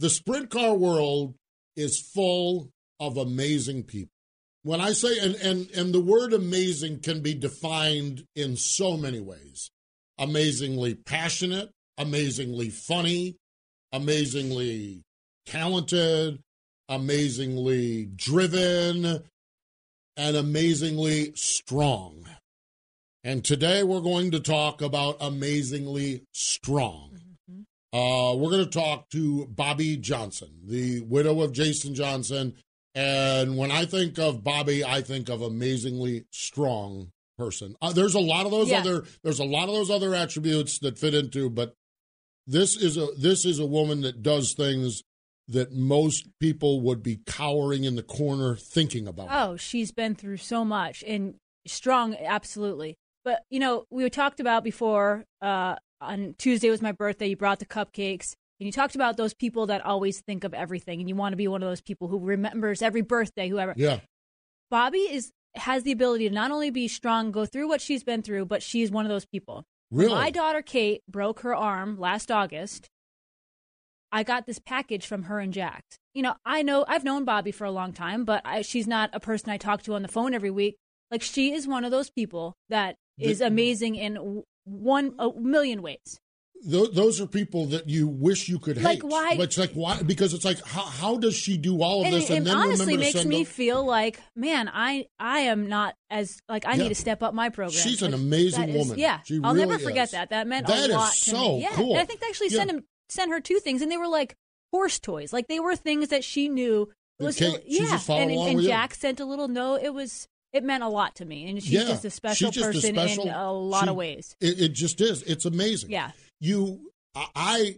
The sprint car world is full of amazing people. When I say and and and the word amazing can be defined in so many ways. Amazingly passionate, amazingly funny, amazingly talented, amazingly driven, and amazingly strong. And today we're going to talk about amazingly strong. Uh, we're going to talk to Bobbi Johnson, the widow of Jason Johnson. And when I think of Bobbi, I think of amazingly strong person. Uh, there's a lot of those Yeah. other there's a lot of those other attributes that fit into, but this is a this is a woman that does things that most people would be cowering in the corner thinking about. Oh, she's been through so much and strong, absolutely. But you know, we talked about before. Uh, on Tuesday was my birthday. You brought the cupcakes, and you talked about those people that always think of everything, and you want to be one of those people who remembers every birthday, whoever. Yeah. Bobbi is has the ability to not only be strong, go through what she's been through, but she's one of those people. Really? My daughter Kate broke her arm last August. I got this package from her and Jax. You know, I know I've known Bobbi for a long time, but I, she's not a person I talk to on the phone every week. Like she is one of those people that is amazing in one a million ways. Th- those are people that you wish you could hate. Like, why- But it's like why? Because it's like how, how does she do all of And, this and, and then honestly makes me them- feel like, man, I I am not as like I Yeah. need to step up my program. She's an amazing that is- woman. Yeah, She I'll never really forget is. that. That meant That a is lot to so me. Yeah, cool. and I think they actually Yeah. sent him sent her two things, and they were like horse toys. Like they were things that she knew. Was yeah, followed and, and with you. Jack sent a little note. It was it meant a lot to me, and she's Yeah, just a special just a person special- in a lot she- of ways. It, it just is. It's amazing. Yeah. You, I, I,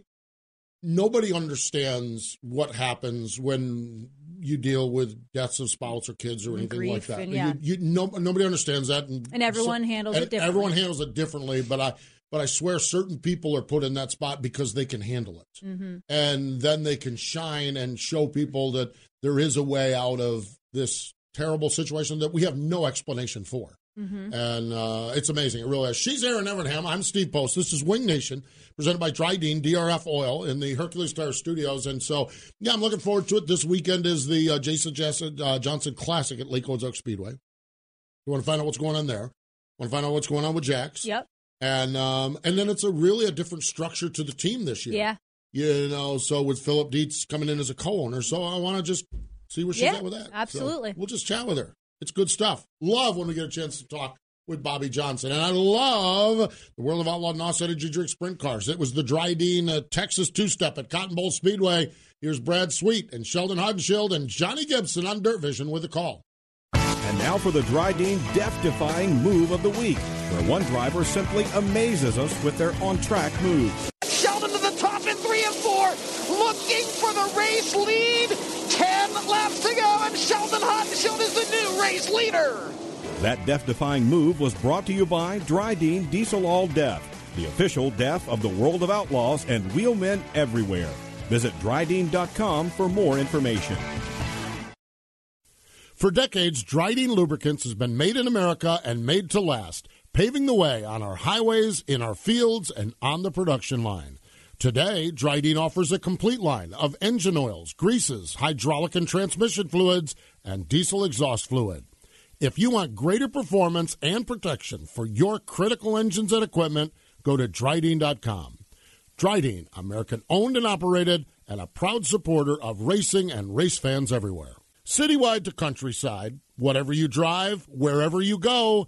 nobody understands what happens when you deal with deaths of spouse or kids or anything grief like that. and, yeah. you, you, no, nobody understands that, and, And everyone handles it differently. Everyone handles it differently, but I, but I swear, certain people are put in that spot because they can handle it. hmm and then they can shine and show people that there is a way out of this terrible situation that we have no explanation for. hmm And uh, it's amazing. It really is. She's Erin Evernham. I'm Steve Post. This is Wing Nation, presented by Dryden DRF Oil in the Hercules Star Studios. And so, yeah, I'm looking forward to it. This weekend is the uh, Jason Johnson, uh, Johnson Classic at Lake Ozark Speedway. You want to find out what's going on there? Want to find out what's going on with Jax? Yep. And um, and then it's a really a different structure to the team this year. Yeah. You know, so with Philip Dietz coming in as a co-owner, so I want to just see where she's Yeah, at with that. So absolutely. we'll just chat with her. It's good stuff. Love when we get a chance to talk with Bobbi Johnson, and I love the World of Outlaw NOS Energy Drink Sprint Cars. It was the Dryden uh, Texas Two-Step at Cotton Bowl Speedway. Here's Brad Sweet and Sheldon Haudenschild and Johnny Gibson on Dirt Vision with a call. And now for the Dryden death-defying move of the week, where one driver simply amazes us with their on-track moves. Sheldon to the top in three and four, looking for the race lead. Ten laps to go, and Sheldon Haudenschild is the new race leader. That death-defying move was brought to you by Dryden Diesel All Death, the official death of the world of outlaws and wheelmen everywhere. Visit Dryden.com for more information. For decades, Dryden Lubricants has been made in America and made to last, paving the way on our highways, in our fields, and on the production line. Today, Dryden offers a complete line of engine oils, greases, hydraulic and transmission fluids, and diesel exhaust fluid. If you want greater performance and protection for your critical engines and equipment, go to Dryden.com. Dryden, American owned and operated, and a proud supporter of racing and race fans everywhere. Citywide to countryside, whatever you drive, wherever you go,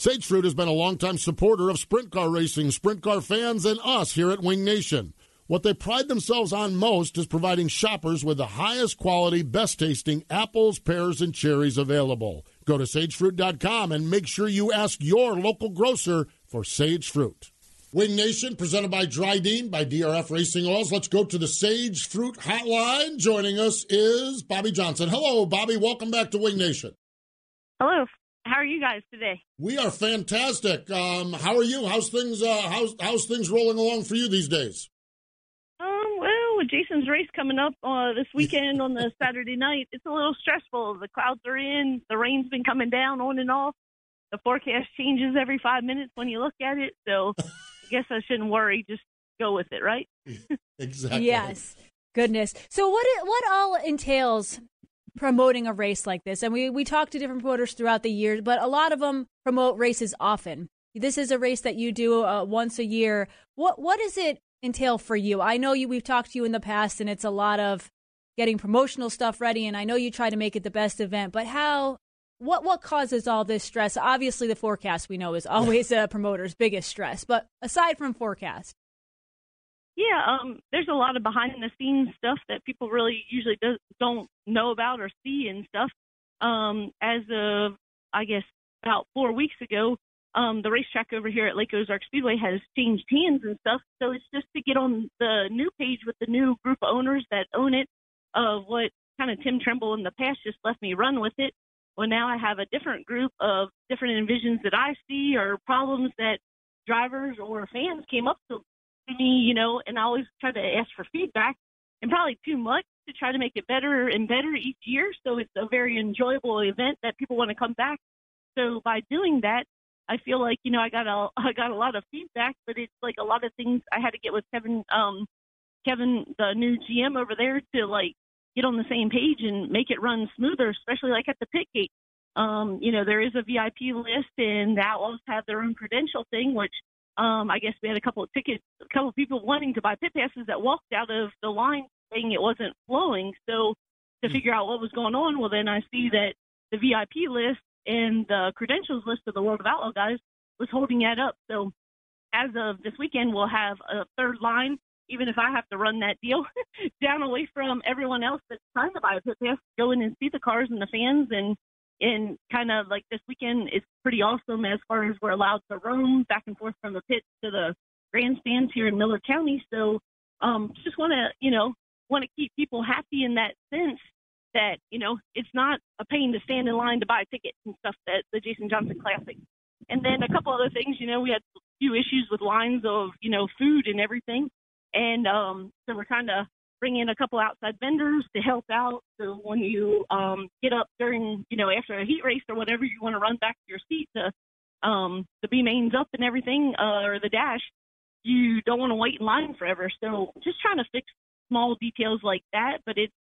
Sage Fruit has been a longtime supporter of sprint car racing, sprint car fans, and us here at Wing Nation. What they pride themselves on most is providing shoppers with the highest quality, best tasting apples, pears, and cherries available. Go to sagefruit.com and make sure you ask your local grocer for Sage Fruit. Wing Nation, presented by Dryden by DRF Racing Oils. Let's go to the Sage Fruit Hotline. Joining us is Bobbi Johnson. Hello, Bobbi. Welcome back to Wing Nation. Hello. How are you guys today? We are fantastic. Um, how are you? How's things? Uh, how's how's things rolling along for you these days? Um, well, with Jason's race coming up uh, this weekend on the Saturday night, it's a little stressful. The clouds are in, the rain's been coming down on and off. The forecast changes every five minutes when you look at it, so I guess I shouldn't worry. Just go with it, right? exactly. Yes. Goodness. So what it, what all entails promoting a race like this? And we we talk to different promoters throughout the years, but a lot of them promote races often. This is a race that you do uh, once a year. What what does it entail for you? I know you we've talked to you in the past, and it's a lot of getting promotional stuff ready. And I know you try to make it the best event, but how? What what causes all this stress? Obviously, the forecast we know is always a promoter's biggest stress. But aside from forecast, Yeah, um, there's a lot of behind the scenes stuff that people really usually do, don't know about or see and stuff. Um, as of, I guess, about four weeks ago, um, the racetrack over here at Lake Ozark Speedway has changed hands and stuff. So it's just to get on the new page with the new group of owners that own it, of what kind of Tim Trimble in the past just left me run with it. Well, now I have a different group of different envisions that I see or problems that drivers or fans came up to to me, you know, and I always try to ask for feedback and probably too much to try to make it better and better each year. So it's a very enjoyable event that people want to come back. So by doing that, I feel like, you know, I got a I got a lot of feedback, but it's like a lot of things I had to get with Kevin um Kevin, the new GM over there to like get on the same page and make it run smoother, especially like at the pit gate. Um, you know, there is a VIP list and the outlaws have their own credential thing, which um, I guess we had a couple of tickets, a couple of people wanting to buy pit passes that walked out of the line saying it wasn't flowing. So to figure out what was going on, well, then I see that the VIP list and the credentials list of the World of Outlaw guys was holding that up. So as of this weekend, we'll have a third line, even if I have to run that deal down away from everyone else that's trying to buy a pit pass, go in and see the cars and the fans and and kind of like this weekend is pretty awesome as far as we're allowed to roam back and forth from the pits to the grandstands here in Miller County. So um, just want to, you know, want to keep people happy in that sense that, you know, it's not a pain to stand in line to buy tickets and stuff at the Jason Johnson Classic. And then a couple other things, you know, we had a few issues with lines of, you know, food and everything. And um, so we're kind to bring in a couple outside vendors to help out. So when you um, get up during, you know, after a heat race or whatever, you want to run back to your seat to um, the B mains up and everything, uh, or the dash, you don't want to wait in line forever. So just trying to fix small details like that. But it's,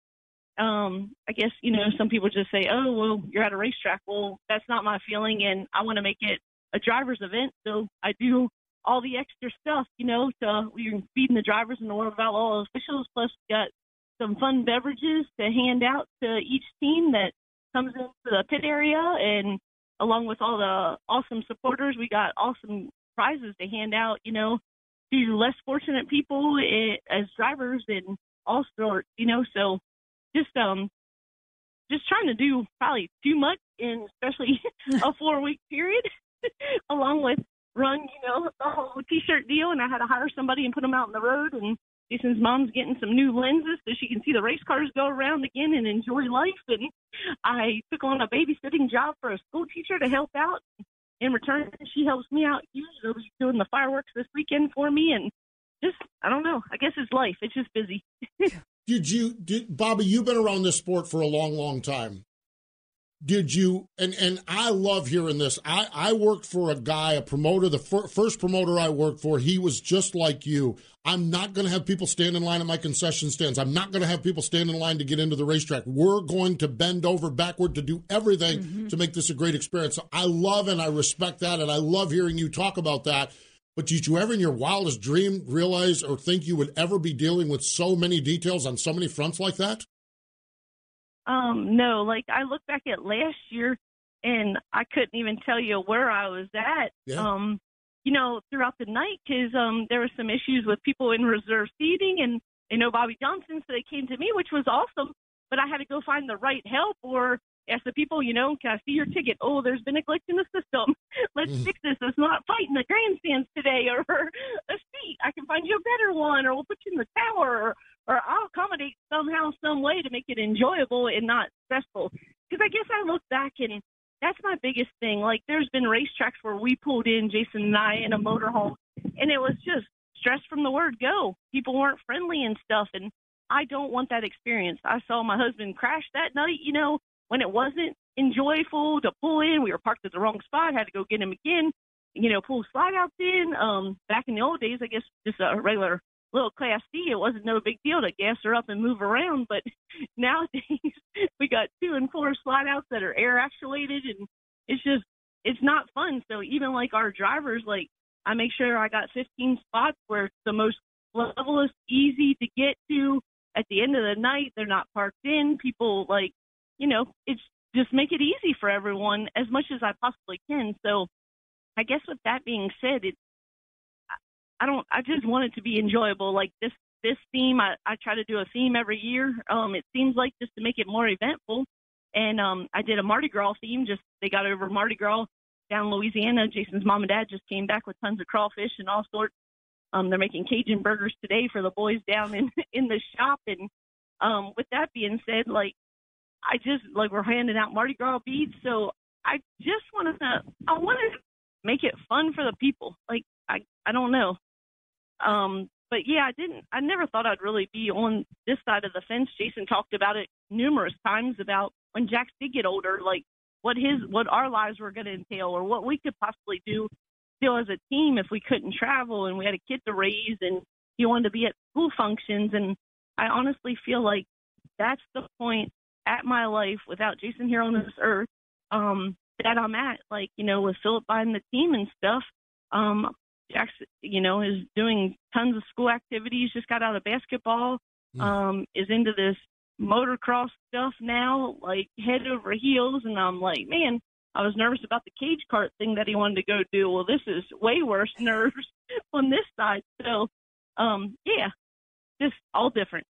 um, I guess, you know, some people just say, oh, well, you're at a racetrack. Well, that's not my feeling, and I want to make it a driver's event. So I do all the extra stuff, you know, to we're feeding the drivers and the World of Outlaw officials. Plus, we got some fun beverages to hand out to each team that comes into the pit area, and along with all the awesome supporters, we got awesome prizes to hand out, you know, to less fortunate people eh, as drivers and all sorts, you know. So just um just trying to do probably too much in especially a four week period, along with run, you know, the whole t-shirt deal, and I had to hire somebody and put them out on the road. And Jason's mom's getting some new lenses so she can see the race cars go around again and enjoy life. And I took on a babysitting job for a school teacher to help out. In return, she helps me out huge. She'll doing the fireworks this weekend for me, and just I don't know. I guess it's life. It's just busy. Did you, did, Bobbi? You've been around this sport for a long, long time. Did you and and I love hearing this. I I worked for a guy, a promoter, the fir- first promoter I worked for. He was just like you. I'm not going to have people stand in line at my concession stands. I'm not going to have people stand in line to get into the racetrack. We're going to bend over backward to do everything mm-hmm. to make this a great experience. So I love and I respect that, and I love hearing you talk about that. But did you ever, in your wildest dream, realize or think you would ever be dealing with so many details on so many fronts like that? Um, no, like I look back at last year and I couldn't even tell you where I was at. Yeah. Um, you know, throughout the night because um, there were some issues with people in reserve seating and you know Bobbi Johnson, so they came to me, which was awesome. But I had to go find the right help or ask the people, you know, can I see your ticket? Oh, there's been a glitch in the system. Let's mm. fix this. It's not fighting the grandstands today, or a seat. I can find you a better one, or we'll put you in the tower, or, or I'll accommodate somehow, some way to make it enjoyable and not stressful. Because I guess I look back and that's my biggest thing. Like there's been racetracks where we pulled in Jason and I in a motorhome, and it was just stress from the word go. People weren't friendly and stuff, and I don't want that experience. I saw my husband crash that night, you know, when it wasn't enjoyable to pull in. We were parked at the wrong spot, had to go get him again, you know, pull slide outs in. Um, back in the old days, I guess just a regular little class C, it wasn't no big deal to gas her up and move around. But nowadays, we got two and four slide outs that are air actuated, and it's just it's not fun. So even like our drivers, like I make sure I got 15 spots where it's the most levelest, easy to get to. At the end of the night, they're not parked in. People like, you know, it's just make it easy for everyone as much as I possibly can. So I guess with that being said, it's I don't. I just want it to be enjoyable. Like this this theme, I, I try to do a theme every year. Um, it seems like just to make it more eventful. And um, I did a Mardi Gras theme. Just they got over Mardi Gras down in Louisiana. Jason's mom and dad just came back with tons of crawfish and all sorts. Um, they're making Cajun burgers today for the boys down in in the shop. And um, with that being said, like I just like we're handing out Mardi Gras beads, so I just want to I want to make it fun for the people. Like I I don't know. Um, but yeah, I didn't. I never thought I'd really be on this side of the fence. Jason talked about it numerous times about when Jax did get older, like what his what our lives were going to entail, or what we could possibly do still as a team if we couldn't travel and we had a kid to raise and he wanted to be at school functions. And I honestly feel like that's the point at my life without Jason here on this earth um, that I'm at. Like you know, with Philip buying the team and stuff. Um, Jackson, you know, is doing tons of school activities. Just got out of basketball. Mm. Um, is into this motocross stuff now, like head over heels. And I'm like, man, I was nervous about the cage cart thing that he wanted to go do. Well, this is way worse nerves on this side. So, um, yeah, just all different.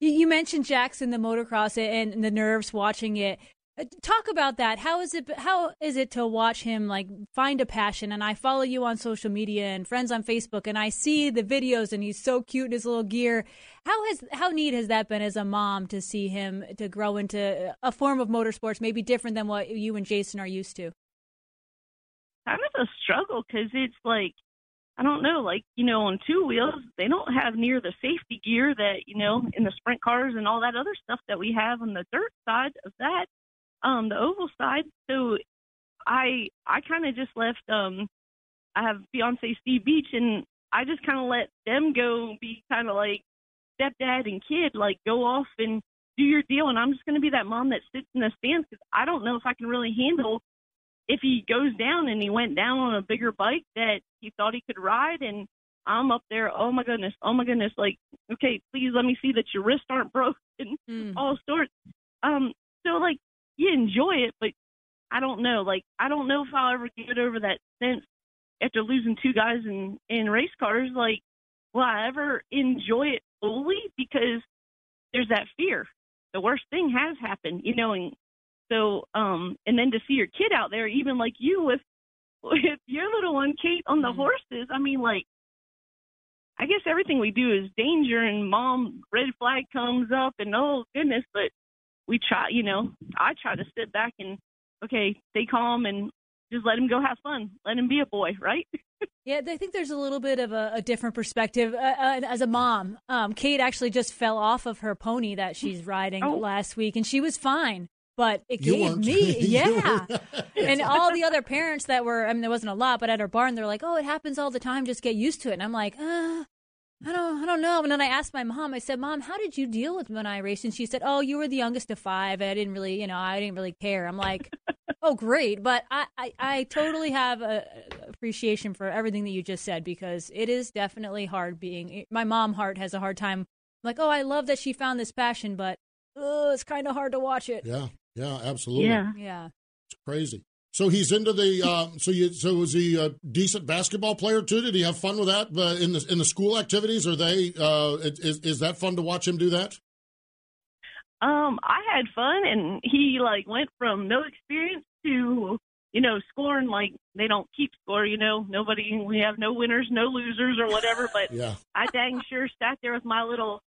You mentioned Jackson, the motocross, and the nerves watching it. Uh, talk about that. How is it? How is it to watch him like find a passion? And I follow you on social media and friends on Facebook, and I see the videos, and he's so cute in his little gear. How has how neat has that been as a mom to see him to grow into a form of motorsports, maybe different than what you and Jason are used to? Kind of a struggle because it's like I don't know, like, you know, on two wheels, they don't have near the safety gear that, you know, in the sprint cars and all that other stuff that we have on the dirt side of that um the oval side. So I I kind of just left. Um, I have fiance Steve Beach, and I just kind of let them go be kind of like stepdad and kid, like go off and do your deal. And I'm just going to be that mom that sits in the stands because I don't know if I can really handle if he goes down and he went down on a bigger bike that he thought he could ride and I'm up there, oh my goodness, oh my goodness, like, okay, please let me see that your wrists aren't broken, mm. all sorts. Um, so like you enjoy it, but I don't know. Like I don't know if I'll ever get over that sense after losing two guys in in race cars. Like, will I ever enjoy it fully? Because there's that fear. The worst thing has happened, you know, and so um and then to see your kid out there, even like you with with your little one Kate on the mm-hmm. horses. I mean, like I guess everything we do is danger and mom red flag comes up and oh goodness, but we try, you know, I try to sit back and okay, stay calm and just let him go have fun. Let him be a boy, right? yeah, I think there's a little bit of a, a different perspective. Uh, uh, as a mom, um, Kate actually just fell off of her pony that she's riding oh. last week, and she was fine. but it You gave weren't. me, yeah. and all the other parents that were, I mean, there wasn't a lot, but at our barn, they're like, oh, it happens all the time. Just get used to it. And I'm like, uh, I don't, I don't know. And then I asked my mom. I said, "Mom, how did you deal with when I raced?" And she said, "Oh, you were the youngest of five. I didn't really, you know, I didn't really care." I'm like, "Oh, great!" But I, I, I totally have a a appreciation for everything that you just said because it is definitely hard being. My mom heart has a hard time. Like, oh, I love that she found this passion, but oh, it's kind of hard to watch it. Yeah, yeah, absolutely. Yeah. Yeah. It's crazy. So he's into the. Uh, so you. So was he a decent basketball player too? Did he have fun with that uh, in the in the school activities? Are they? Uh, is is that fun to watch him do that? Um, I had fun, and he like went from no experience to you know scoring like they don't keep score. You know, nobody. We have no winners, no losers, or whatever. But Yeah. I dang sure sat there with my little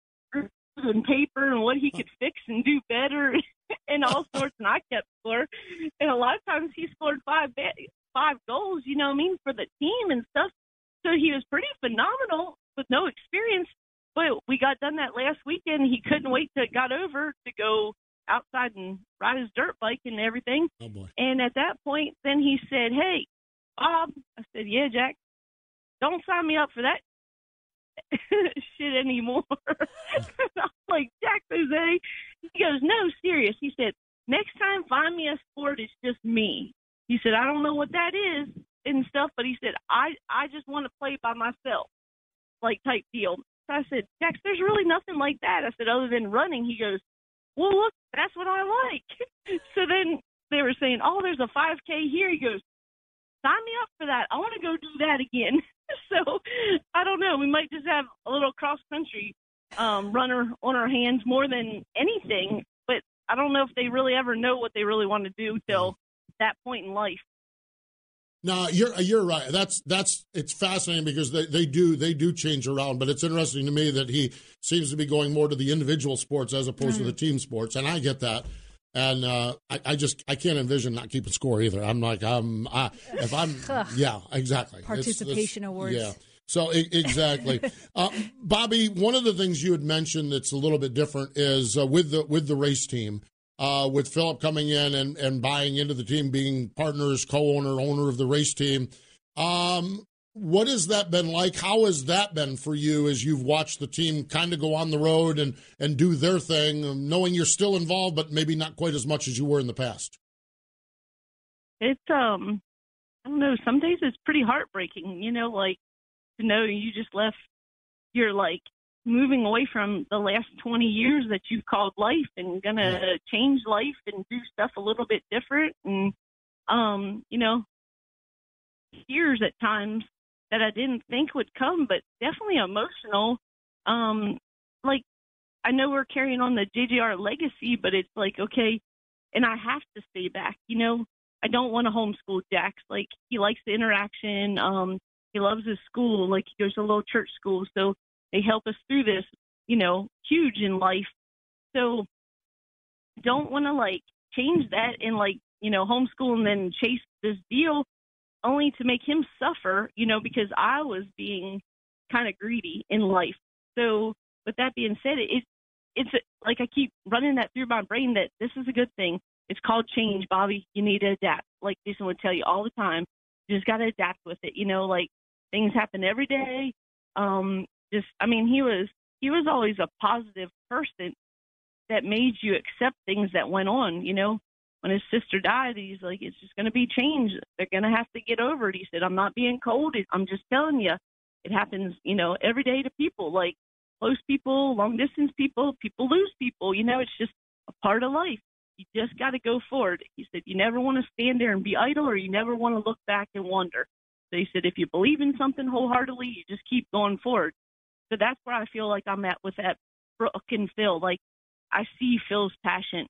and paper and what he could fix and do better and all sorts, and I kept score. And a lot of times he scored five five goals. You know what I mean for the team and stuff. So he was pretty phenomenal with no experience. But we got done that last weekend. He couldn't wait till it got over to go outside and ride his dirt bike and everything. Oh boy. And at that point, then he said, "Hey, Bob," I said, "Yeah, Jack, don't sign me up for that shit anymore." I'm like, "Jack Jose," he goes, "No, serious." He said, "Next time, find me a sport. It's just me." He said, "I don't know what that is and stuff, but he said, I I just want to play by myself, like type deal." So I said, "Jax, there's really nothing like that." I said, "Other than running." He goes, well, look, that's what I like. so then they were saying, oh, there's a 5K here. He goes, sign me up for that. I want to go do that again. so I don't know. We might just have a little cross country um, runner on our hands more than anything. But I don't know if they really ever know what they really want to do till that point in life. No, you're you're right. That's that's it's fascinating because they, they do they do change around, but it's interesting to me that he seems to be going more to the individual sports as opposed to the team sports, and I get that. And uh, I, I just I can't envision not keeping score either. I'm like I'm I, if I'm yeah exactly It's- it's- Participation awards. yeah. So e- exactly, uh, Bobbi. One of the things you had mentioned that's a little bit different is uh, with the with the race team uh, with Philip coming in and, and buying into the team, being partners, co-owner, owner of the race team. Um, what has that been like? How has that been for you as you've watched the team kind of go on the road and, and do their thing, um, knowing you're still involved, but maybe not quite as much as you were in the past? It's um, I don't know. Some days it's pretty heartbreaking. You know, like to know you just left. You're like moving away from the last 20 years that you've called life and gonna change life and do stuff a little bit different and um you know tears at times that I didn't think would come but definitely emotional. Um like I know we're carrying on the JJR legacy but it's like okay and I have to stay back you know? I don't want to homeschool Jax. Like he likes the interaction um he loves his school. Like he goes to a little church school so they help us through this, you know, huge in life. So don't want to like change that and like, you know, homeschool and then chase this deal only to make him suffer, you know, because I was being kind of greedy in life. So with that being said, it it's like I keep running that through my brain that this is a good thing. It's called change, Bobbi. You need to adapt. Like Jason would tell you all the time. You just got to adapt with it. You know, like things happen every day. Um, just I mean he was he was always a positive person that made you accept things that went on, you know. When his sister died, he's like, it's just going to be change. They're going to have to get over it. He said, I'm not being cold. I'm just telling you, it happens, you know, every day to people, like close people, long distance people. People lose people. You know, it's just a part of life. You just got to go forward. He said, you never want to stand there and be idle, or you never want to look back and wonder. So he said, if you believe in something wholeheartedly, you just keep going forward. So that's where I feel like I'm at with that Brooke and Phil. Like I see Phil's passion.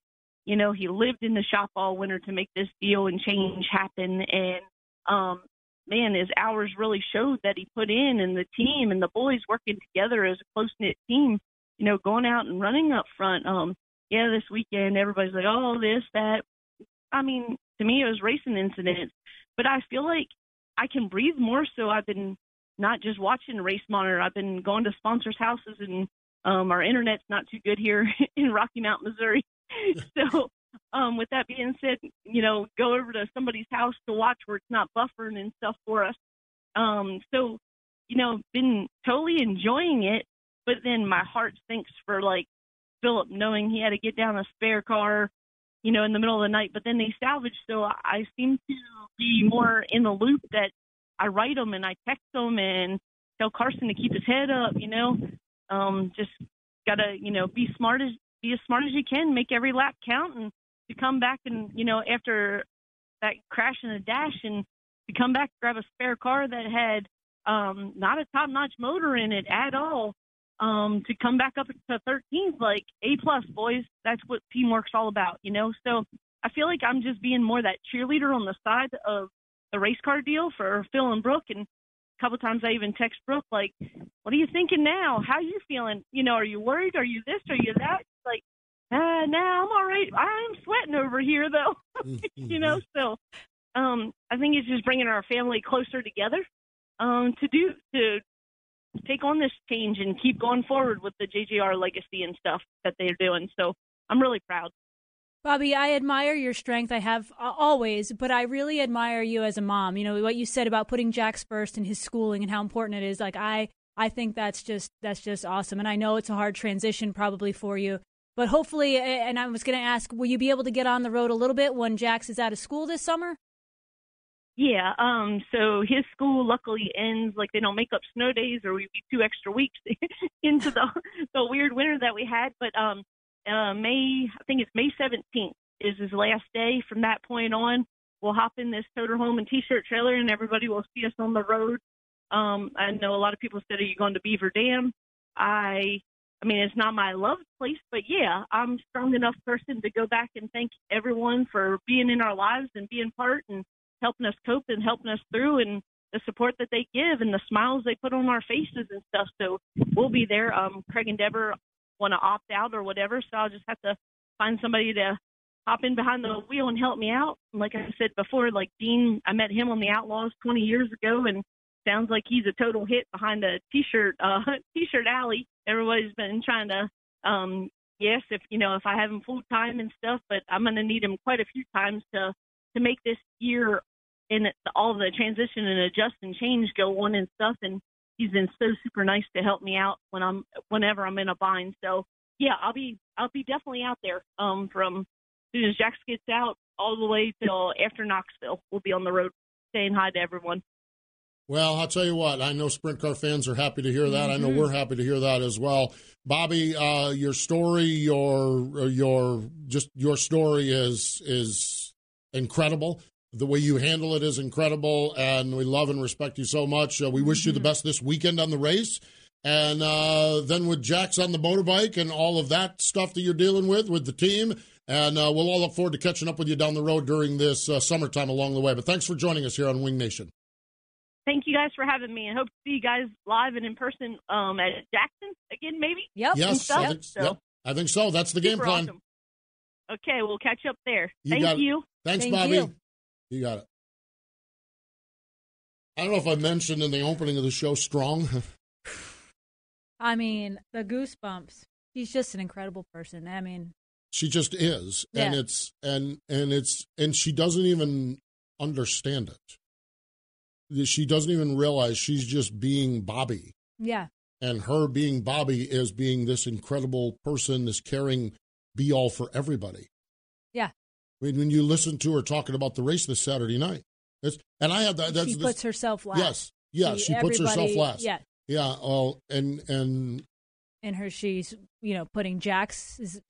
You know, he lived in the shop all winter to make this deal and change happen. And um, man, his hours really showed that he put in, and the team and the boys working together as a close knit team. You know, going out and running up front. Um, yeah, this weekend everybody's like, oh, this, that. I mean, to me, it was racing incidents, but I feel like I can breathe more. So I've been not just watching Race Monitor. I've been going to sponsors' houses, and um, our internet's not too good here in Rocky Mount, Missouri. so um, with that being said, you know, go over to somebody's house to watch where it's not buffering and stuff for us. Um, so, you know, been totally enjoying it, but then my heart sinks for like Philip knowing he had to get down a spare car, you know, in the middle of the night. But then they salvage, so I seem to be more in the loop that I write them and I text them and tell Carson to keep his head up, you know. Um, just gotta, you know, be smart as be as smart as you can, make every lap count, and to come back and you know after that crash and a dash and to come back grab a spare car that had um not a top notch motor in it at all um to come back up to 13th like a plus boys. That's what teamwork's all about you know? So i feel like i'm just being more that cheerleader on the side of the race car deal for phil and brooke and a couple times i even text brooke like what are you thinking now? How you feeling? You know are you worried? Are you this? Are you that uh nah i'm all right i'm sweating over here though you know so um i think it's just bringing our family closer together um to do to take on this change and keep going forward with the JJR legacy and stuff that they're doing. So I'm really proud. Bobbi, I admire your strength. I have uh, always, but I really admire you as a mom. You know what you said about putting Jax first and his schooling and how important it is. Like I, I think that's just that's just awesome. And I know it's a hard transition probably for you, but hopefully. And I was going to ask, will you be able to get on the road a little bit when Jax is out of school this summer? Yeah, um, so his school luckily ends like they don't make up snow days or we'd be two extra weeks into the the weird winter that we had. But um uh May I think it's May seventeenth is his last day. From that point on, we'll hop in this toter home and t shirt trailer and everybody will see us on the road. Um I know a lot of people said, Are you going to Beaver Dam? I I mean, it's not my loved place, but yeah, I'm a strong enough person to go back and thank everyone for being in our lives and being part and helping us cope and helping us through and the support that they give and the smiles they put on our faces and stuff. So we'll be there. Um, Craig and Deborah want to opt out or whatever, so I'll just have to find somebody to hop in behind the wheel and help me out. Like I said before, like Dean, I met him on the Outlaws 20 years ago, and sounds like he's a total hit behind the t-shirt uh, t-shirt alley. Everybody's been trying to um, yes, if you know if I have him full time and stuff, but I'm going to need him quite a few times to to make this year and all the transition and adjust and change go on and stuff. And he's been so super nice to help me out when I'm whenever I'm in a bind. So yeah, I'll be I'll be definitely out there um, from as soon as Jax gets out all the way till after Knoxville. We'll be on the road saying hi to everyone. Well, I'll tell you what. I know sprint car fans are happy to hear that. Mm-hmm. I know mm-hmm. we're happy to hear that as well. Bobbi, uh, your story, your your just your story is is incredible. The way you handle it is incredible, and we love and respect you so much. Uh, we wish mm-hmm. you the mm-hmm. best this weekend on the race. And uh, then with Jack's on the motorbike and all of that stuff that you're dealing with with the team. And uh, we'll all look forward to catching up with you down the road during this uh, summertime along the way. But thanks for joining us here on Wing Nation. Thank you guys for having me, and hope to see you guys live and in person um, at Jackson again, maybe. Yep. Yes, I think, so. yep, I think so. That's the game plan. Awesome. Okay, we'll catch up there. You Thank you. Thanks, Thank Bobbi. You. you got it. I don't know if I mentioned in the opening of the show strong. I mean, the goosebumps. She's just an incredible person. I mean, she just is, yeah. and it's and and it's and she doesn't even understand it. She doesn't even realize she's just being Bobbi. Yeah. And her being Bobbi is being this incredible person, this caring be all for everybody. Yeah. I mean, when you listen to her talking about the race this Saturday night, it's, and I have that. That's, she puts this, herself last. Yes, yes, she, she puts herself last. Yeah, yeah. Well, and and and her, she's you know putting Jack's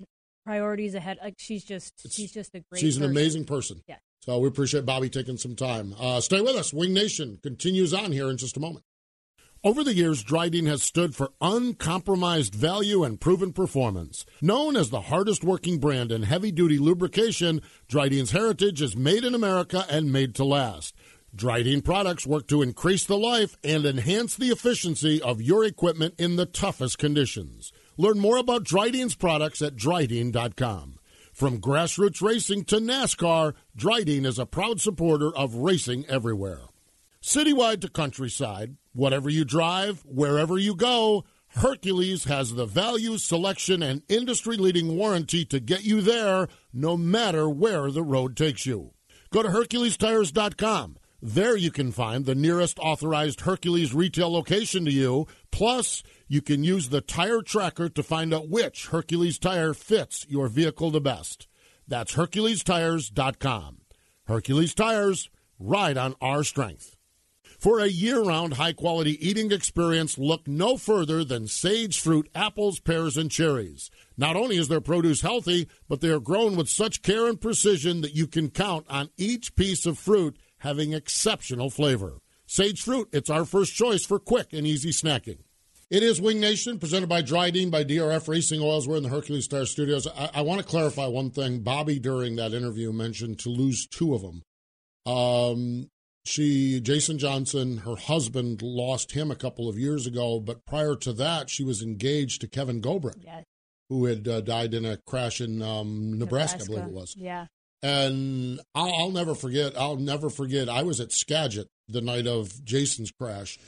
priorities ahead. Like she's just she's just a great. She's person. an amazing person. Yeah. So we appreciate Bobbi taking some time. Uh, stay with us. Wing Nation continues on here in just a moment. Over the years, Dryden has stood for uncompromised value and proven performance. Known as the hardest working brand in heavy duty lubrication, Dryden's heritage is made in America and made to last. Dryden products work to increase the life and enhance the efficiency of your equipment in the toughest conditions. Learn more about Dryden's products at Dryden.com. From grassroots racing to NASCAR, Dryden is a proud supporter of racing everywhere. Citywide to countryside, whatever you drive, wherever you go, Hercules has the value, selection, and industry leading warranty to get you there no matter where the road takes you. Go to HerculesTires.com. There you can find the nearest authorized Hercules retail location to you. Plus, you can use the tire tracker to find out which Hercules tire fits your vehicle the best. That's HerculesTires.com. Hercules Tires, ride on our strength. For a year round high quality eating experience, look no further than Sage Fruit apples, pears, and cherries. Not only is their produce healthy, but they are grown with such care and precision that you can count on each piece of fruit having exceptional flavor. Sage Fruit, it's our first choice for quick and easy snacking. It is Wing Nation, presented by Dryden by DRF Racing Oils. We're in the Hercules Star Studios. I, I want to clarify one thing. Bobbi, during that interview, mentioned to lose two of them. Um, she, Jason Johnson, her husband, lost him a couple of years ago, but prior to that, she was engaged to Kevin Gobrecht, Yes. who had uh, died in a crash in um, Nebraska, I believe it was. Yeah. And I'll, I'll never forget. I'll never forget. I was at Skagit the night of Jason's crash,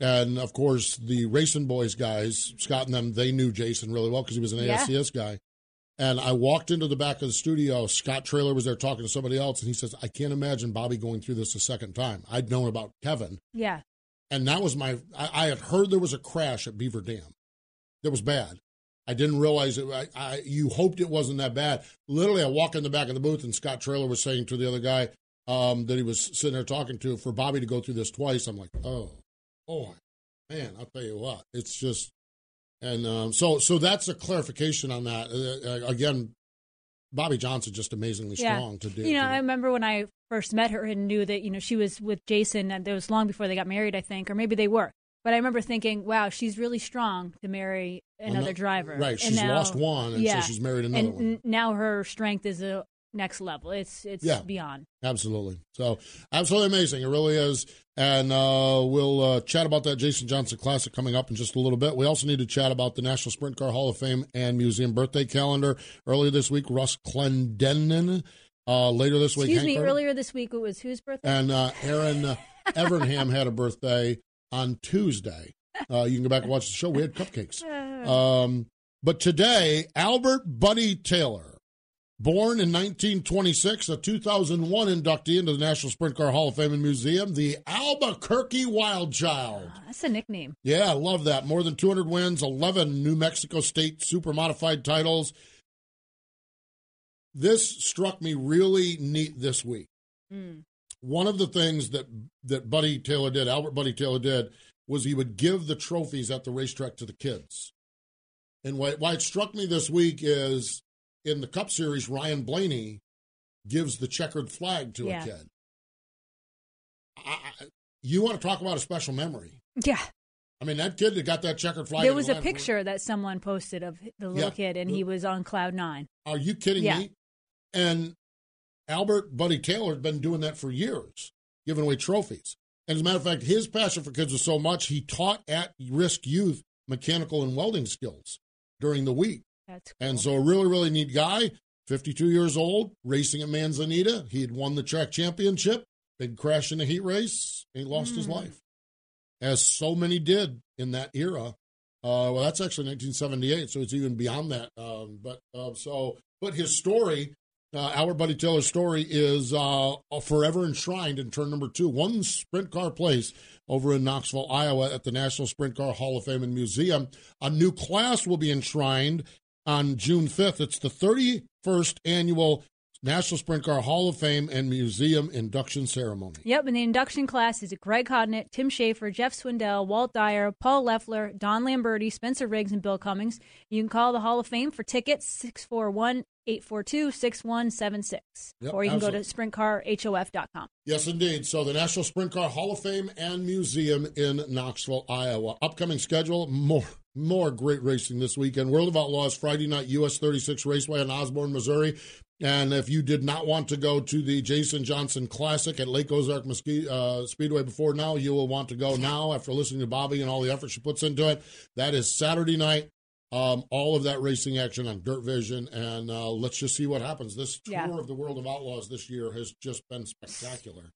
and of course the Racing Boys guys, Scott and them, they knew Jason really well because he was an Yeah. ASCS guy. And I walked into the back of the studio. Scott Trailer was there talking to somebody else, and he says, "I can't imagine Bobbi going through this a second time." I'd known about Kevin, Yeah. and that was my. I, I had heard there was a crash at Beaver Dam. That was bad. I didn't realize it. I, I you hoped it wasn't that bad. Literally, I walk in the back of the booth, and Scott Trailer was saying to the other guy um, that he was sitting there talking to, for Bobbi to go through this twice. I'm like, oh, boy, man, I'll tell you what, it's just, and um, so so that's a clarification on that. Uh, uh, again, Bobbi Johnson just amazingly Yeah. strong to do. You know, to- I remember when I first met her and knew that, you know, she was with Jason and it was long before they got married, I think, or maybe they were. But I remember thinking, wow, she's really strong to marry another no- driver. right, And she's now- lost one, and so she's married another and one. n- now her strength is a next level. It's it's Yeah. beyond. Absolutely. So absolutely amazing. It really is. And uh, we'll uh, chat about that Jason Johnson Classic coming up in just a little bit. We also need to chat about the National Sprint Car Hall of Fame and Museum birthday calendar. Earlier this week, Russ Clendenin. Uh, later this week, Excuse Hank me, Carter. earlier this week it was whose birthday? And uh, Erin uh, Evernham had a birthday on Tuesday. Uh, you can go back and watch the show. We had cupcakes. Um, but today, Albert Buddy Taylor, born in 1926, a 2001 inductee into the National Sprint Car Hall of Fame and Museum, the Albuquerque Wild Child. That's a nickname. Yeah, I love that. More than 200 wins, 11 New Mexico State super modified titles. This struck me really neat this week. Mm. One of the things that that Buddy Taylor did, Albert Buddy Taylor did, was he would give the trophies at the racetrack to the kids. And why, why it struck me this week is in the Cup Series, Ryan Blaney gives the checkered flag to Yeah. a kid. I, you want to talk about a special memory? Yeah. I mean, that kid that got that checkered flag. There was a picture that someone posted of the little Yeah. kid and he was on cloud nine. Are you kidding Yeah. me? And Albert Buddy Taylor had been doing that for years, giving away trophies. And as a matter of fact, his passion for kids was so much he taught at risk youth mechanical and welding skills during the week. That's cool. And so a really, really neat guy, 52 years old, racing at Manzanita. He had won the track championship, big crash in a heat race, and he lost his Mm. life. As so many did in that era. Uh, well, that's actually 1978, so it's even beyond that. Um, but uh, so, but his story, uh, Albert Buddy Taylor's story, is uh, forever enshrined in turn number two, one sprint car place over in Knoxville, Iowa, at the National Sprint Car Hall of Fame and Museum. A new class will be enshrined on June 5th. It's the 31st annual National Sprint Car Hall of Fame and Museum induction ceremony. Yep, and the induction class is Greg Hodnett, Tim Shaffer, Jeff Swindell, Walt Dyer, Paul Leffler, Don Lamberti, Spencer Riggs, and Bill Cummings. You can call the Hall of Fame for tickets 641 842 6176. Yep, Or you can go absolutely. to sprintcarhof.com. Yes, indeed. So the National Sprint Car Hall of Fame and Museum in Knoxville, Iowa. Upcoming schedule, more more great racing this weekend. World of Outlaws, Friday night, US 36 Raceway in Osborn, Missouri. And if you did not want to go to the Jason Johnson Classic at Lake Ozark Mesquite, uh, Speedway before now, you will want to go now after listening to Bobbi and all the effort she puts into it. That is Saturday night. Um, all of that racing action on Dirt Vision, and uh, let's just see what happens. This tour Yeah. of the World of Outlaws this year has just been spectacular.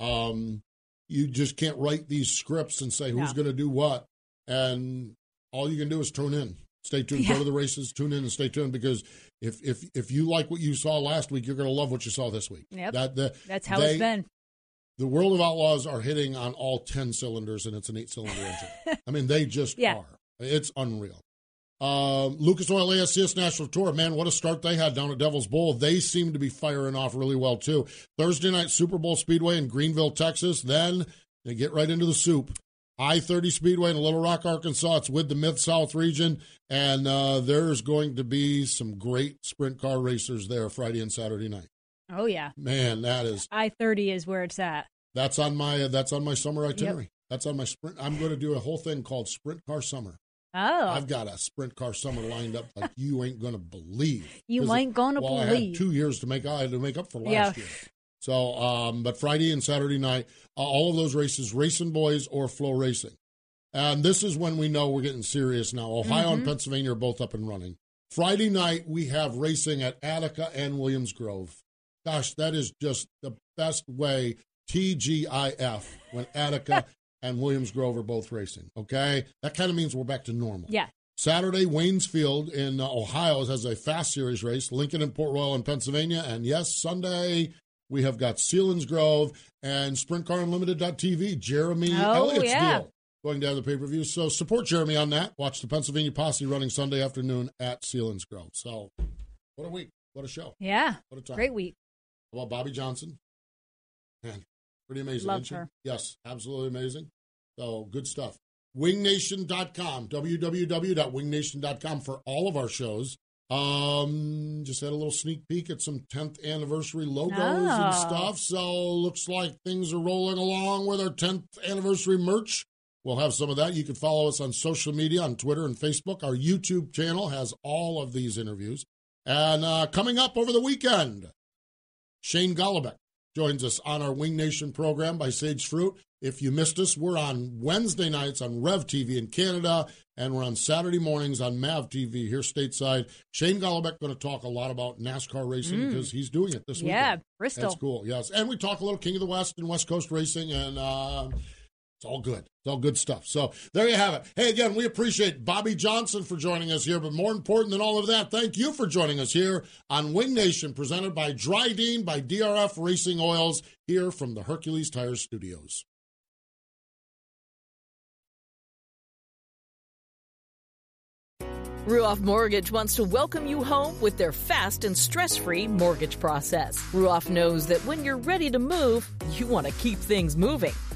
Um, you just can't write these scripts and say who's No. going to do what, and all you can do is tune in, stay tuned, Yeah. go to the races, tune in and stay tuned because if if if you like what you saw last week, you're going to love what you saw this week. Yep. That the, That's how they- it's been. The World of Outlaws are hitting on all ten cylinders, and it's an eight-cylinder engine. I mean, they just Yeah. are. It's unreal. Um, Lucas Oil ASCS National Tour, man, what a start they had down at Devil's Bowl. They seem to be firing off really well too. Thursday night Super Bowl Speedway in Greenville, Texas. Then they get right into the soup. I 30 Speedway in Little Rock, Arkansas. It's with the Mid South region, and uh, there's going to be some great sprint car racers there Friday and Saturday night. Oh yeah, Man, that is I thirty is where it's at. that's on my that's on my summer itinerary. That's on my sprint. I'm going to do a whole thing called Sprint Car Summer. Oh, I've got a sprint car summer lined up like you ain't gonna believe. You ain't gonna well, I had believe. two years to make I had to make up for last Yeah. year. So, um, but Friday and Saturday night, uh, all of those races, RacinBoys or FloRacing, and this is when we know we're getting serious now. Ohio Mm-hmm. and Pennsylvania are both up and running. Friday night we have racing at Attica and Williams Grove. Gosh, that is just the best way. TGIF when Attica and Williams Grove are both racing. Okay, that kind of means we're back to normal. yeah. Saturday, Waynesfield in uh, Ohio has a fast series race. Lincoln and Port Royal in Pennsylvania. And yes, Sunday we have got Selinsgrove and Sprint Car Unlimited.tv. Jeremy Oh, Elliott's yeah. deal going to have the pay per view. So support Jeremy on that. Watch the Pennsylvania Posse running Sunday afternoon at Selinsgrove. So what a week. What a show. Yeah. What a time. Great week. How about Bobbi Johnson? Man, pretty amazing. Love isn't she? her. Yes, absolutely amazing. So good stuff. Wingnation.com, www.wingnation.com for all of our shows. Um, just had a little sneak peek at some 10th anniversary logos and Oh. stuff. So looks like things are rolling along with our 10th anniversary merch. We'll have some of that. You can follow us on social media on Twitter and Facebook. Our YouTube channel has all of these interviews. And uh, coming up over the weekend, Shane Golobic joins us on our Wing Nation program by Sage Fruit. If you missed us, we're on Wednesday nights on Rev TV in Canada, and we're on Saturday mornings on Mav TV here stateside. Shane Golobic going to talk a lot about NASCAR racing because he's doing it this week. Yeah, weekend. Bristol. That's cool. Yes, and we talk a little King of the West and West Coast racing, and uh, it's all good. It's all good stuff. So there you have it. Hey, again, we appreciate Bobbi Johnson for joining us here, but more important than all of that, thank you for joining us here on Wing Nation, presented by Drydene by DRF Racing Oils, here from the Hercules Tires Studios. Ruoff Mortgage wants to welcome you home with their fast and stress free mortgage process. Ruoff knows that when you're ready to move, you want to keep things moving.